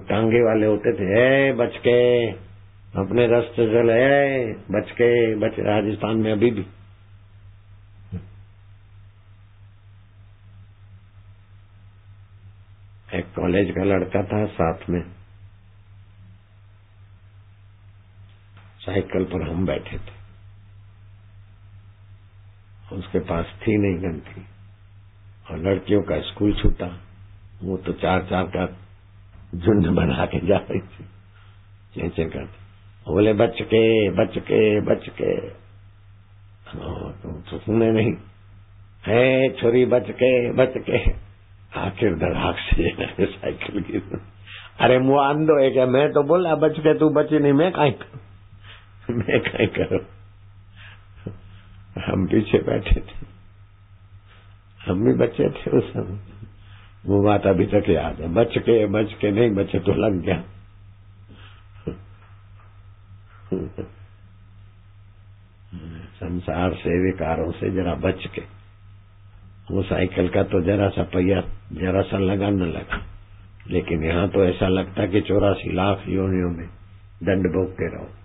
टांगे वाले होते थे ए बच के, अपने रास्ते चले ए बच के, बच, राजस्थान में अभी भी। एक कॉलेज का लड़का था साथ में। साइकिल पर हम बैठे थे। उसके पास थी नहीं थी और लड़कियों का स्कूल छूटा। वो तो चार चार का झुंड बना के जा रही थी। चेचे करते। बोले बच के बच के बच के तो, तो सुने नहीं। है छोरी बच के बच के आखिर धड़ाक से साइकिल की अरे मुआ है। क्या मैं तो बोला बच के तू बची नहीं मैं कहीं करूँ? मैं कहीं करूँ? हम पीछे बैठे थे। हम भी बचे थे उस समय। वो बात अभी तक याद है। बच के बच के नहीं बचे तो लग गया। संसार से विकारों से जरा बच के। वो साइकिल का तो जरा सा पहिया, जरा सा लगा न लगा। लेकिन यहाँ तो ऐसा लगता कि चौरासी लाख योनियों में दंड भोगते रहो।